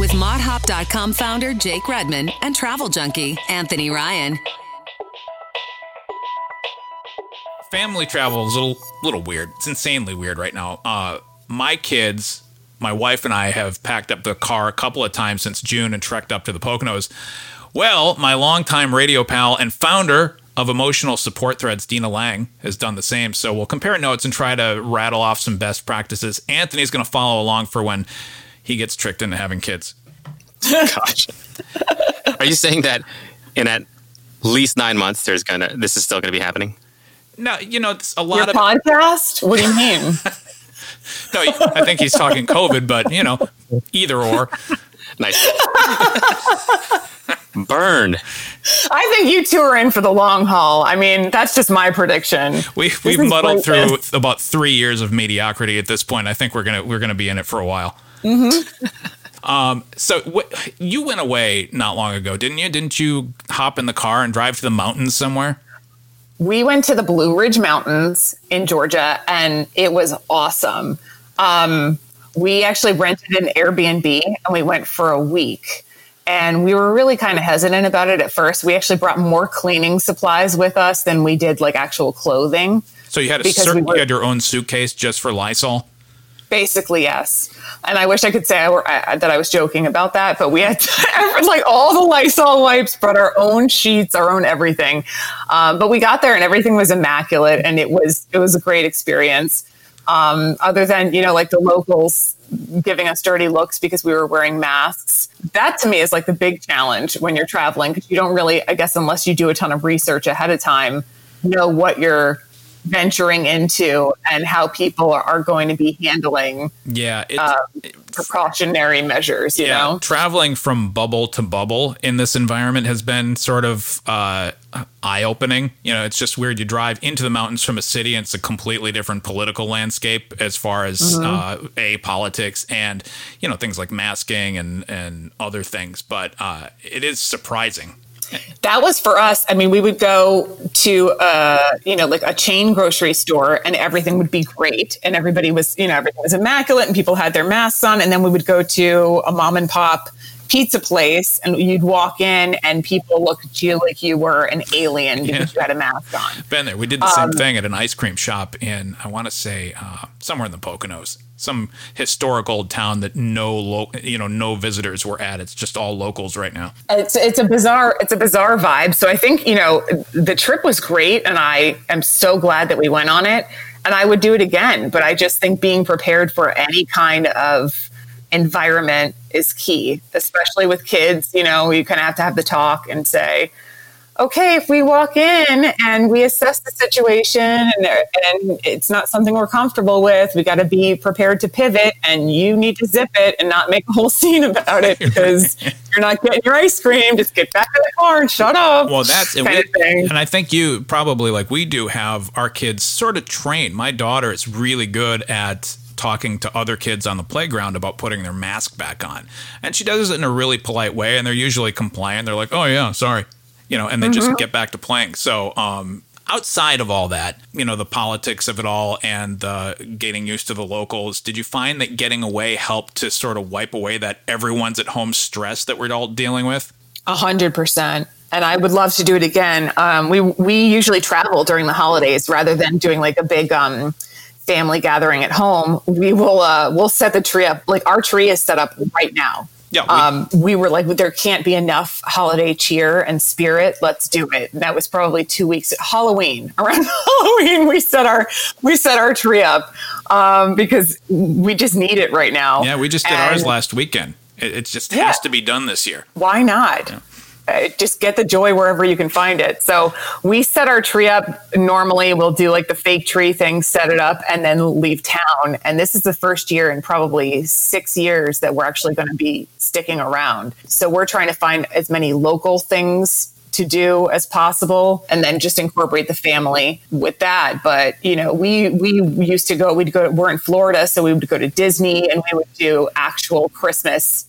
with ModHop.com founder Jake Redman and travel junkie Anthony Ryan. Family travel is a little, little weird. It's insanely weird right now. Uh, my kids, my wife and I have packed up the car a couple of times since June and trekked up to the Poconos. Well, my longtime radio pal and founder of emotional support threads, Deena Lang, has done the same. So we'll compare notes and try to rattle off some best practices. Anthony's going to follow along for when he gets tricked into having kids. Gosh, are you saying that in at least nine months, there's gonna this is still gonna be happening? No, you know, it's a lot Your of podcast? What do you mean? no. I think he's talking COVID, but you know, either or. Nice. Burn. I think you two are in for the long haul. I mean, that's just my prediction. We we've is muddled through about three years of mediocrity at this point. I think we're gonna we're gonna be in it for a while. Mm-hmm. Um. So you went away not long ago, didn't you? Didn't you hop in the car and drive to the mountains somewhere? We went to the Blue Ridge Mountains in Georgia, and it was awesome. Um, we actually rented an Airbnb and we went for a week. And we were really kind of hesitant about it at first. We actually brought more cleaning supplies with us than we did like actual clothing. So you had a Because cer- we were- you had your own suitcase just for Lysol. Basically, yes. And I wish I could say I were, I, that I was joking about that, but we had like all the Lysol wipes, brought our own sheets, our own everything. Um, but we got there and everything was immaculate, and it was it was a great experience. Um, other than you know like the locals giving us dirty looks because we were wearing masks. That to me is like the big challenge when you're traveling because you don't really, I guess, unless you do a ton of research ahead of time, know what you're venturing into and how people are, going to be handling Yeah, uh, precautionary measures. You yeah. know, Traveling from bubble to bubble in this environment has been sort of uh, eye opening. You know, it's just weird. You drive into the mountains from a city, and it's a completely different political landscape as far as Mm-hmm. uh, a politics and you know things like masking and and other things. But uh, it is surprising. That was for us. I mean, we would go to uh, you know like a chain grocery store, and everything would be great, and everybody was you know everything was immaculate, and people had their masks on, and then we would go to a mom and pop pizza place and you'd walk in and people look at you like you were an alien because you had a mask on. Been there. We did the same thing at an ice cream shop in I want to say uh, somewhere in the Poconos, some historic old town that no lo- you know no visitors were at. It's just all locals right now. it's it's a bizarre it's a bizarre vibe. So I think you know the trip was great, and I am so glad that we went on it, and I would do it again. But I just think being prepared for any kind of environment is key, especially with kids. You know, you kind of have to have the talk and say. Okay, if we walk in and we assess the situation and, there- and it's not something we're comfortable with, we got to be prepared to pivot and you need to zip it and not make a whole scene about it because you're not getting your ice cream. Just get back in the car and shut up. Well, that's and, we, and I think you probably like we do have our kids sort of trained. My daughter is really good at talking to other kids on the playground about putting their mask back on, and she does it in a really polite way, and they're usually compliant. They're like, "Oh yeah, sorry," you know, and they just get back to playing. So, um, outside of all that, you know, the politics of it all and uh, getting used to the locals, did you find that getting away helped to sort of wipe away that everyone's at home stress that we're all dealing with? A hundred percent. And I would love to do it again. Um, we we usually travel during the holidays rather than doing like a big um, family gathering at home. We will uh, we'll set the tree up. Like our tree is set up right now. Yeah, we- um, we were like, there can't be enough holiday cheer and spirit. Let's do it. And that was probably two weeks at Halloween. Around Halloween, we set our we set our tree up um, because we just need it right now. Yeah, we just did ours last weekend. It, it just Yeah. has to be done this year. why not? Uh, Uh, just get the joy wherever you can find it. So we set our tree up. Normally, we'll do like the fake tree thing, set it up, and then leave town. And this is the first year in probably six years that we're actually going to be sticking around. So we're trying to find as many local things to do as possible and then just incorporate the family with that but you know we we used to go we'd go we're in florida so we would go to disney and we would do actual christmas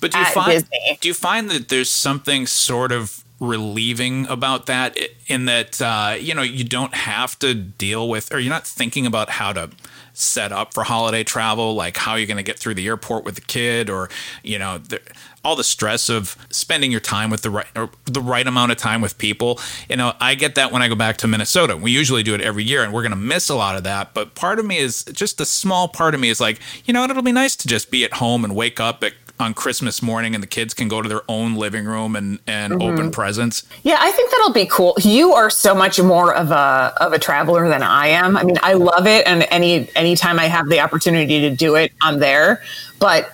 But do you find Disney. do you find that there's something sort of relieving about that in that uh, you know you don't have to deal with or you're not thinking about how to set up for holiday travel like how you're going to get through the airport with the kid or you know the, all the stress of spending your time with the right or the right amount of time with people. You know i get that when i go back to minnesota. We usually do it every year and we're going to miss a lot of that. But part of me is just a small part of me is like you know it'll be nice to just be at home and wake up at on Christmas morning and the kids can go to their own living room and, and mm-hmm. open presents. Yeah, I think that'll be cool. You are so much more of a of a traveler than I am. I mean, I love it and any anytime I have the opportunity to do it, I'm there. But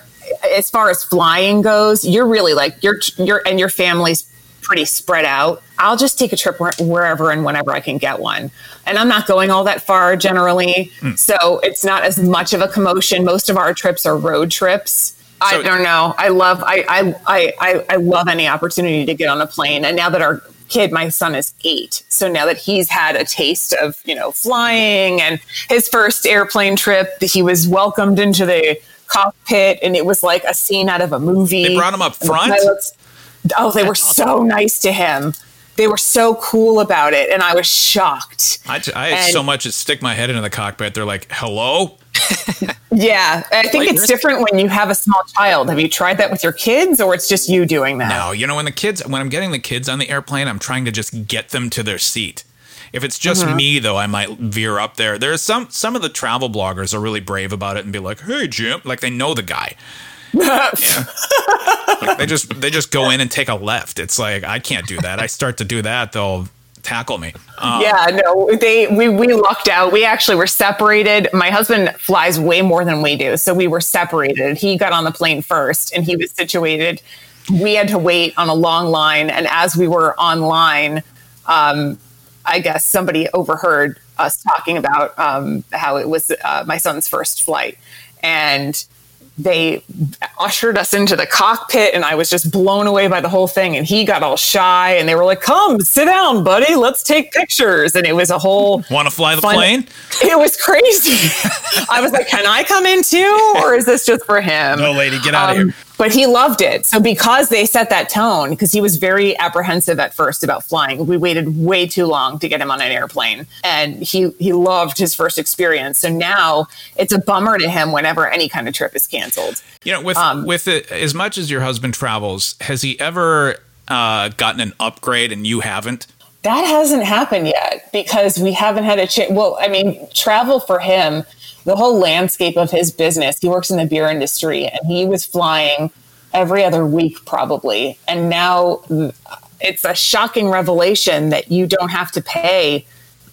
as far as flying goes, you're really like you're you're and your family's pretty spread out. I'll just take a trip wherever and whenever I can get one. And I'm not going all that far generally. Mm. So it's not as much of a commotion. Most of our trips are road trips. So, I don't know. I love I, I I I love any opportunity to get on a plane. And now that our kid, my son is eight, so now that he's had a taste of you know flying and his first airplane trip, he was welcomed into the cockpit, and it was like a scene out of a movie. They brought him up front. The oh, they were so nice to him. They were so cool about it, and I was shocked. I, I had so much as stick my head into the cockpit. They're like, "Hello." yeah, I think it's different when you have a small child. Have you tried that with your kids, or it's just you doing that? No, you know, when the kids, when I'm getting the kids on the airplane, I'm trying to just get them to their seat. If it's just mm-hmm. me, though, I might veer up there. There's some some of the travel bloggers are really brave about it and be like, "Hey, Jim," like they know the guy. yeah. like they just they just go in and take a left. It's like I can't do that. I start to do that, they'll tackle me. Um, yeah, no, they we we lucked out. We actually were separated. My husband flies way more than we do, so we were separated. He got on the plane first, and he was situated. We had to wait on a long line, and as we were online, um, I guess somebody overheard us talking about um, how it was uh, my son's first flight, and they ushered us into the cockpit and I was just blown away by the whole thing. And he got all shy and they were like, come sit down, buddy. Let's take pictures. And it was a whole. Want to fly the fun- plane? It was crazy. I was like, can I come in too? Or is this just for him? No, lady, get out um, of here but he loved it. So because they set that tone, because he was very apprehensive at first about flying, we waited way too long to get him on an airplane, and he he loved his first experience. So now it's a bummer to him whenever any kind of trip is canceled. You know, with um, with it, as much as your husband travels, has he ever uh, gotten an upgrade and you haven't? That hasn't happened yet because we haven't had a chance. Well, I mean, travel for him the whole landscape of his business. He works in the beer industry and he was flying every other week probably. And now it's a shocking revelation that you don't have to pay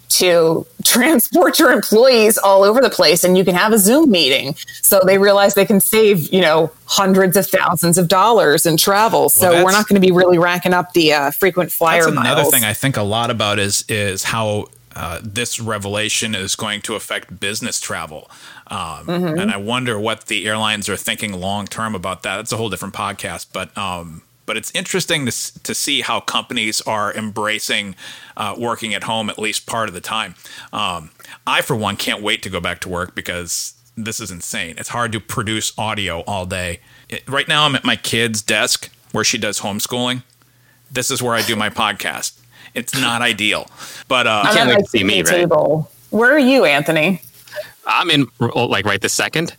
to transport your employees all over the place and you can have a Zoom meeting. So they realize they can save, you know, hundreds of thousands of dollars in travel. So well, we're not going to be really racking up the uh, frequent flyer that's miles. Another thing I think a lot about is is how uh, this revelation is going to affect business travel. Um, mm-hmm. And I wonder what the airlines are thinking long term about that. It's a whole different podcast, but um, but it's interesting to to see how companies are embracing uh, working at home at least part of the time. Um, I, for one, can't wait to go back to work because this is insane. It's hard to produce audio all day. It, right now, I'm at my kid's desk where she does homeschooling. This is where I do my podcast it's not ideal. But uh, you can't like see me, table. right? Where are you, Anthony? I'm in like right this second.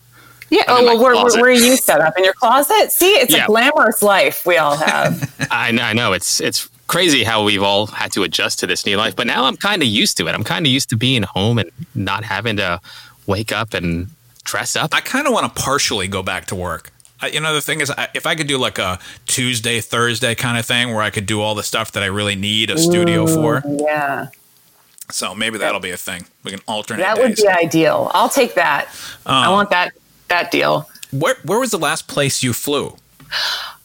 Yeah. oh, well, where, where, are you set up in your closet? See, it's yeah. a glamorous life we all have. I, know, I know it's it's crazy how we've all had to adjust to this new life, but now I'm kind of used to it. I'm kind of used to being home and not having to wake up and dress up. I kind of want to partially go back to work you know the thing is if i could do like a tuesday thursday kind of thing where i could do all the stuff that i really need a studio Ooh, for. yeah. So maybe that'll be a thing. We can alternate that days. would be ideal. I'll take that. Um, i want that that deal. where, where was the last place you flew?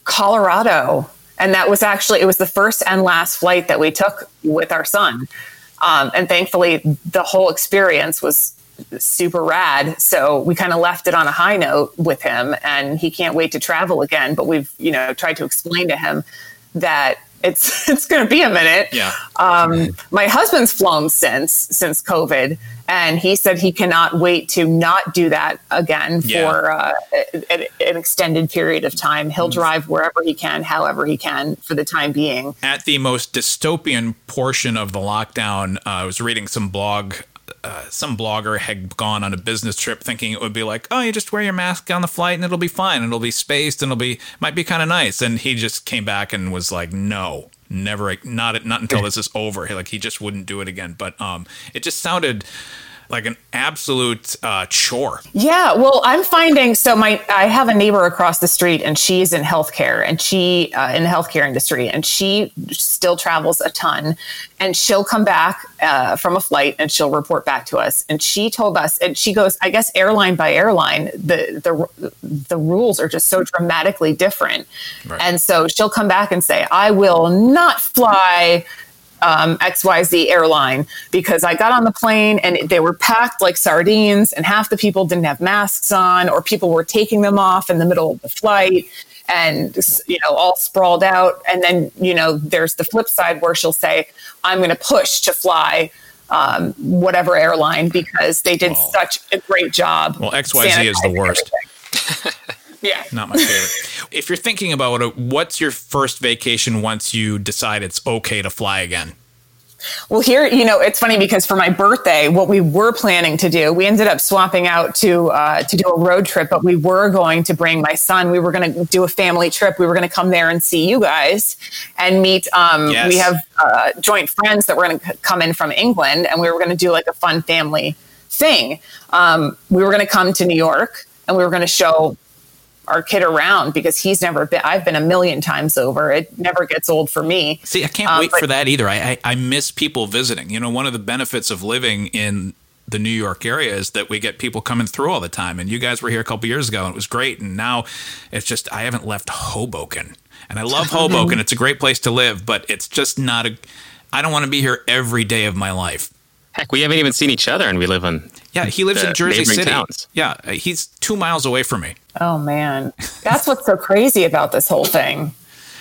Colorado. And that was actually it was the first and last flight that we took with our son. Um, and thankfully the whole experience was super rad. So we kind of left it on a high note with him and he can't wait to travel again. But we've, you know, tried to explain to him that it's it's going to be a minute. Yeah. Um, my husband's flown since since COVID, and he said he cannot wait to not do that again Yeah. for uh, an, an extended period of time. Mm. He'll drive wherever he can, however he can, for the time being. at the most dystopian portion of the lockdown, uh, I was reading some blog. Uh, some blogger had gone on a business trip thinking it would be like, oh, you just wear your mask on the flight and it'll be fine. It'll be spaced and it'll be might be kind of nice. And he just came back and was like, no, never, not not until this is over. He, like he just wouldn't do it again. But um, it just sounded like an absolute uh, chore. Yeah, well, I'm finding so my I have a neighbor across the street, and she's in healthcare, and she uh, in the healthcare industry, and she still travels a ton, and she'll come back uh, from a flight, and she'll report back to us, and she told us, and she goes, I guess airline by airline, the the the rules are just so dramatically different, Right. and so she'll come back and say, I will not fly um, XYZ airline because I got on the plane and they were packed like sardines, and half the people didn't have masks on, or people were taking them off in the middle of the flight and you know all sprawled out. And then you know there's the flip side where she'll say i'm going to push to fly um, whatever airline because they did such a great job Well, XYZ is the worst. yeah Not my favorite. if you're thinking about it, what's your first vacation once you decide it's okay to fly again? Well, here, you know, it's funny because for my birthday, what we were planning to do, we ended up swapping out to uh, to do a road trip, but we were going to bring my son. We were going to do a family trip. We were going to come there and see you guys and meet. Um, Yes. We have uh, joint friends that were going to come in from England, and we were going to do like a fun family thing. Um, we were going to come to New York, and we were going to show our kid around because he's never been. I've been a million times over. It never gets old for me. See, I can't Um, wait but- for that either. I, I I miss people visiting. You know, one of the benefits of living in the New York area is that we get people coming through all the time. And you guys were here a couple years ago, and it was great. And now it's just I haven't left Hoboken, and I love Hoboken. it's a great place to live, but it's just not a. I don't want to be here every day of my life. Heck, we haven't even seen each other, and we live in. Yeah, he lives the in Jersey neighboring City. towns. Yeah, he's two miles away from me. Oh man, that's what's so crazy about this whole thing.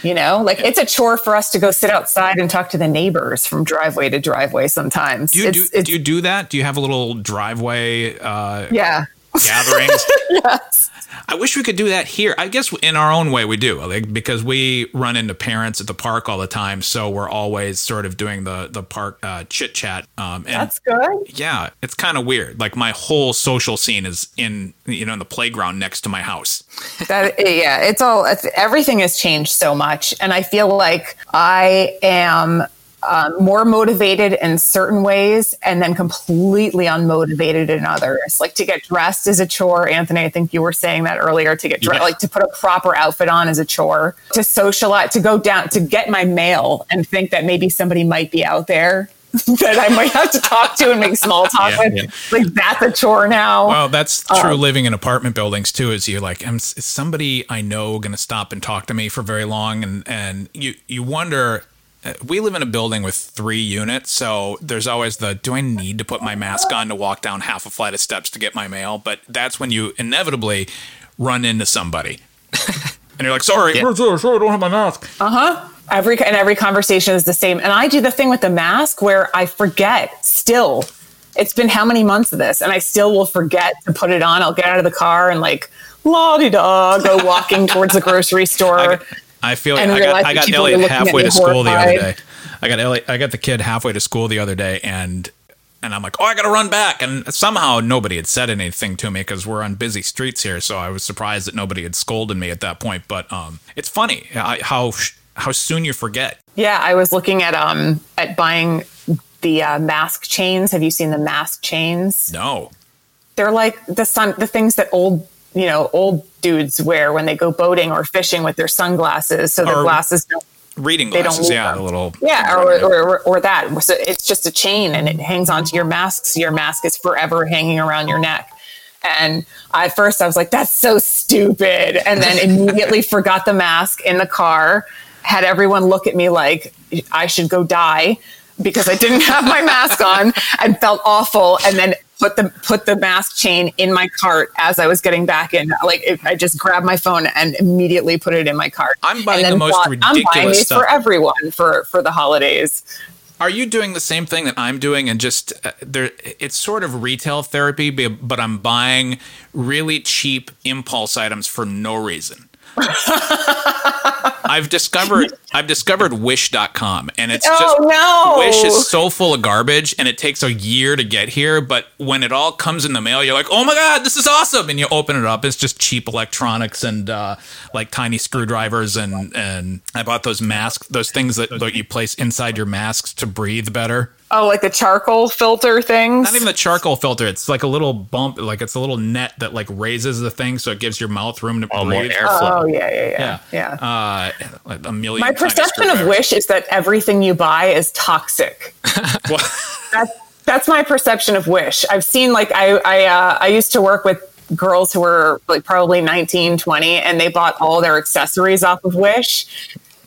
You know, like it's a chore for us to go sit outside and talk to the neighbors from driveway to driveway. Sometimes, Do you It's- do, it's- do you do that? Do you have a little driveway uh, yeah, gatherings? yes. I wish we could do that here. I guess in our own way we do, like because we run into parents at the park all the time, so we're always sort of doing the the park uh, chit chat. Um, That's good. yeah, it's kind of weird. Like my whole social scene is in you know in the playground next to my house. That yeah, it's all it's, everything has changed so much, and I feel like I am um, more motivated in certain ways, and then completely unmotivated in others. Like to get dressed is a chore. Anthony, I think you were saying that earlier. To get dressed, Yeah. like to put a proper outfit on is a chore. To socialize, to go down, to get my mail, and think that maybe somebody might be out there. that I might have to talk to and make small talk Yeah, with. yeah. Like that's a chore now. Well, that's true living in apartment buildings too. Is you're like, is somebody I know going to stop and talk to me for very long? And and you you wonder. Uh, We live in a building with three units, so there's always the do I need to put my mask on to walk down half a flight of steps to get my mail? But that's when you inevitably run into somebody. and you're like, sorry, Yeah. sorry, sorry, I don't have my mask. Uh huh. Every and every conversation is the same and i do the thing with the mask where i forget still it's been how many months of this and i still will forget to put it on i'll get out of the car and like la-di-da go walking towards the grocery store I feel and I got I got Elliot halfway to school the other day. I got Elliot, I got the kid halfway to school the other day, and and I'm like, oh, I got to run back, and somehow nobody had said anything to me because we're on busy streets here, so I was surprised that nobody had scolded me at that point. But um, it's funny how how soon you forget. yeah i was looking at um at buying the uh, mask chains have you seen the mask chains No, they're like the sun the things that old you know old dudes wear when they go boating or fishing with their sunglasses so their glasses don't reading They don't glasses, yeah, them. the little Yeah, or, or, or, or that. So it's just a chain and it hangs onto your mask. So your mask is forever hanging around your neck. And at first I was like, that's so stupid. And then immediately forgot the mask in the car, had everyone look at me like I should go die because I didn't have my mask on and felt awful. And then put the put the mask chain in my cart as I was getting back in. Like it, I just grabbed my phone and immediately put it in my cart. I'm buying the most thought, I'm buying ridiculous these stuff. for everyone for for the holidays. Are you doing the same thing that I'm doing and just uh, there it's sort of retail therapy but I'm buying really cheap impulse items for no reason. I've discovered I've discovered wish.com and it's Oh, just no. Wish is so full of garbage and it takes a year to get here, but when it all comes in the mail, you're like, "Oh my god, this is awesome." And you open it up, it's just cheap electronics and uh, like tiny screwdrivers and and I bought those masks, those things that, that you place inside your masks to breathe better. Oh, like the charcoal filter things. Not even the charcoal filter. It's like a little bump, like it's a little net that like raises the thing, so it gives your mouth room to Oh, more breathe. airflow. Oh yeah, yeah, yeah, yeah. yeah. Uh, like a million. My perception of. Wish is that everything you buy is toxic. That's that's my perception of Wish. I've seen like I I uh, I used to work with girls who were like probably 19, 20 and they bought all their accessories off of Wish.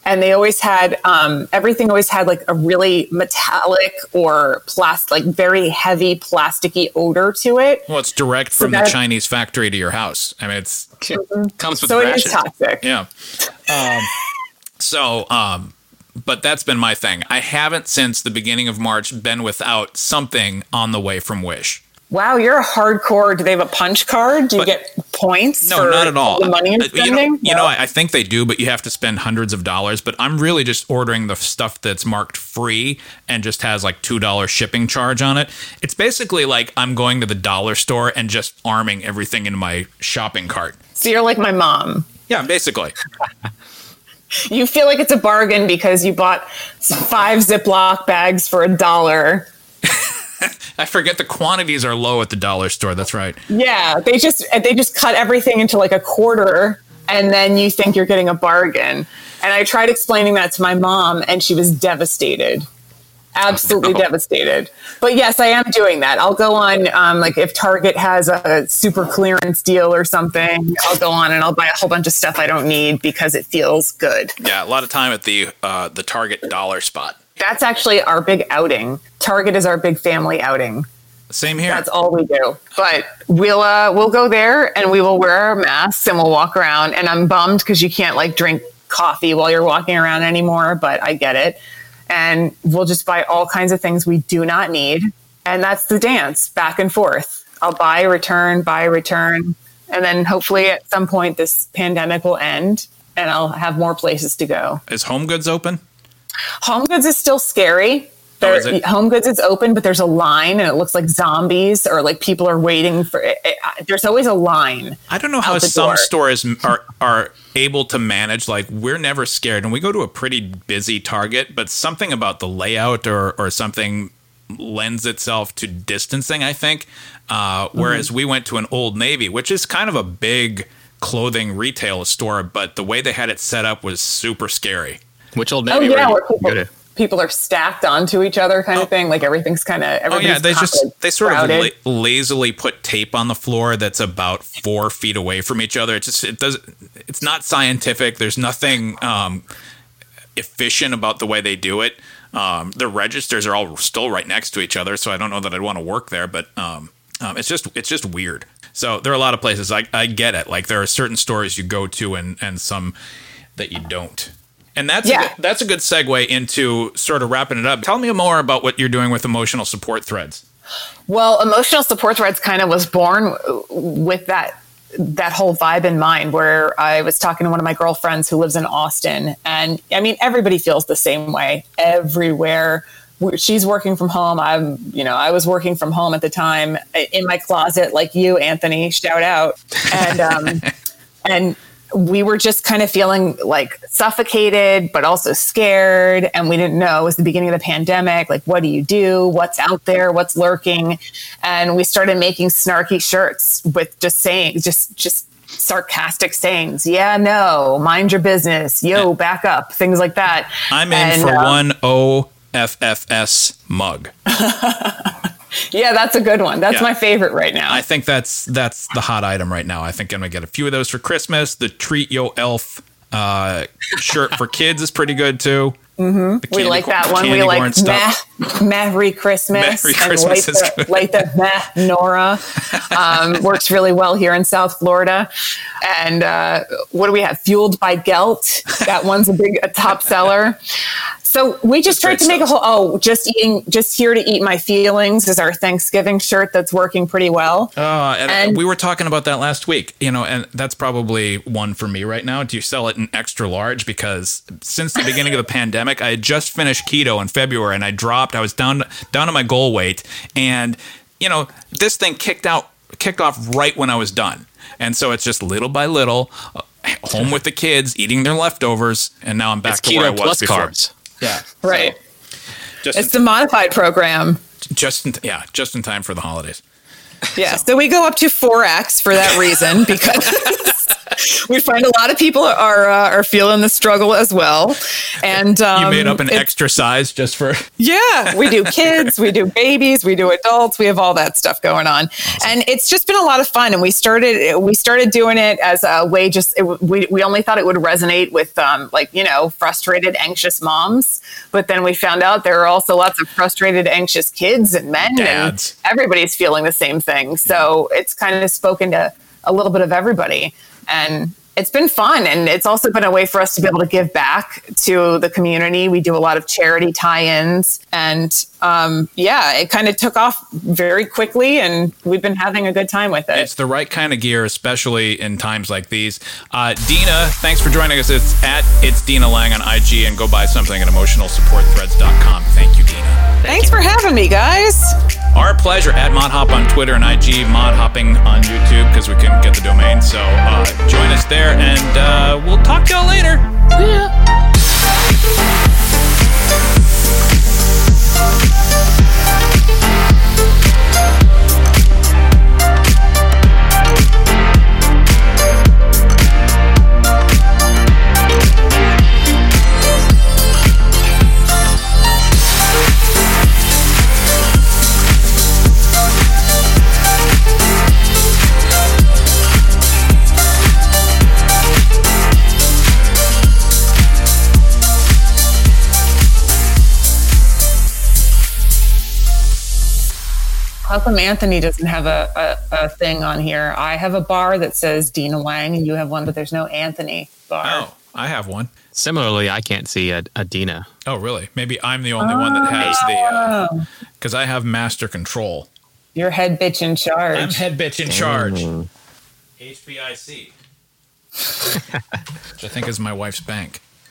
And they always had um, everything always had like a really metallic or plastic, like very heavy plasticky odor to it. well, it's direct from the Chinese factory to your house. I mean, it's Comes with So it is toxic. yeah. Um, so, um, but that's been my thing. I haven't since the beginning of March been without something on the way from Wish. Wow, you're a hardcore. Do they have a punch card? Do you But- get points? No, for not at all. The money you're Uh, You spending? know, you know, I I think they do, but you have to spend hundreds of dollars. But I'm really just ordering the stuff that's marked free and just has like two dollar shipping charge on it. It's basically like I'm going to the dollar store and just arming everything in my shopping cart. so you're like my mom. Yeah, basically. You feel like it's a bargain because you bought five Ziploc bags for a dollar. I forget the quantities are low at the dollar store. That's right. Yeah, they just they just cut everything into like a quarter, and then you think you're getting a bargain. And I tried explaining that to my mom, and she was devastated, absolutely Oh, no. devastated. But yes, I am doing that. I'll go on, um, like if Target has a super clearance deal or something, I'll go on and I'll buy a whole bunch of stuff I don't need because it feels good. Yeah, a lot of time at the uh, the Target dollar spot. That's actually our big outing. Target is our big family outing. Same here. That's all we do. But we'll uh, we'll go there and we will wear our masks and we'll walk around. And I'm bummed because you can't like drink coffee while you're walking around anymore. But I get it. And we'll just buy all kinds of things we do not need. And that's the dance back and forth. I'll buy, return, buy, return, and then hopefully at some point this pandemic will end and I'll have more places to go. Is Home Goods open? Home Goods is still scary. Oh, is? Home Goods is open, but there's a line, and it looks like zombies or like people are waiting for. It, it- there's always a line. I don't know how some door. stores are are able to manage. Like we're never scared, and we go to a pretty busy Target, but something about the layout or or something lends itself to distancing. I think. Uh, whereas Mm-hmm. we went to an Old Navy, which is kind of a big clothing retail store, but the way they had it set up was super scary. Which old Oh Navy yeah, where people, to? people are stacked onto each other, kind of thing. Like everything's kind of. Oh yeah, they just they sort of la- lazily put tape on the floor that's about four feet away from each other. It just it does it's not scientific. There's nothing um, efficient about the way they do it. Um, the registers are all still right next to each other, so I don't know that I'd want to work there. But um, um, it's just it's just weird. So there are a lot of places I, I get it. Like there are certain stores you go to and and some that you don't. And that's a good, that's a good segue into sort of wrapping it up. Tell me more about what you're doing with emotional support threads. Well, emotional support threads kind of was born with that that whole vibe in mind where I was talking to one of my girlfriends who lives in Austin. And I mean everybody feels the same way everywhere. She's working from home. I'm you know I was working from home at the time in my closet like you Anthony shout out. And um and we were just kind of feeling like suffocated, but also scared. And we didn't know it was the beginning of the pandemic. Like, what do you do? What's out there? What's lurking? And we started making snarky shirts with just saying, just, just sarcastic sayings. Yeah, no, mind your business. Yo, back up. Things like that. I'm in And, for uh, one OFFS mug. Yeah, that's a good one. That's Yeah. my favorite right now. I think that's that's the hot item right now. I think I'm gonna get a few of those for Christmas. The Treat Yo Elf uh, shirt for kids is pretty good too. Mm-hmm. we like that one. We like meh, Merry Christmas. Merry Christmas is the, the meh Nora. Um, works really well here in South Florida. And uh, what do we have? Fueled by Gelt. That one's a big a top seller. So we just tried to make a whole. Oh, just eating, just here to eat my feelings is our Thanksgiving shirt that's working pretty well. Uh, and, And- we were talking about that last week, you know, and that's probably one for me right now. Do you sell it in extra large? Because since the beginning of the pandemic, I had just finished keto in February and I dropped. I was down down to my goal weight, and you know, this thing kicked out kicked off right when I was done, and so it's just little by little. Uh, home with the kids, eating their leftovers, and now I'm back It's to where I was plus before. carbs. Yeah, Right. just It's the modified program. just in, yeah, just in time for the holidays. Yeah. So we go up to 4x for that reason because we find a lot of people are uh, are feeling the struggle as well. And um, You made up an it- extra size just for Yeah, we do kids, we do babies, we do adults, we have all that stuff going on, and it's just been a lot of fun. And we started we started doing it as a way just it, we we only thought it would resonate with um, like you know frustrated, anxious moms, but then we found out there are also lots of frustrated, anxious kids and men, Dads. and everybody's feeling the same thing. So it's kind of spoken to a little bit of everybody, and it's been fun and it's also been a way for us to be able to give back to the community we do a lot of charity tie-ins and um, yeah it kind of took off very quickly and we've been having a good time with it It's the right kind of gear, especially in times like these. Uh, Deena, thanks for joining us. It's at it's Deena Lang on IG, and go buy something at emotionalsupportthreads.com. Thank you, Deena. thanks for having me guys Our pleasure. At ModHop on Twitter and IG, Mod Hopping on YouTube because we couldn't get the domain. So uh, join us there, and uh, we'll talk to y'all later. how come anthony doesn't have a, a, a thing on here i have a bar that says deena lang and you have one but there's no anthony bar Oh, I have one. Similarly, I can't see a, a Deena. Oh, really? Maybe I'm the only one that oh. has the uh, oh. because I have master control. you're head bitch in charge I'm head bitch in charge. HBIC. Which I think is my wife's bank.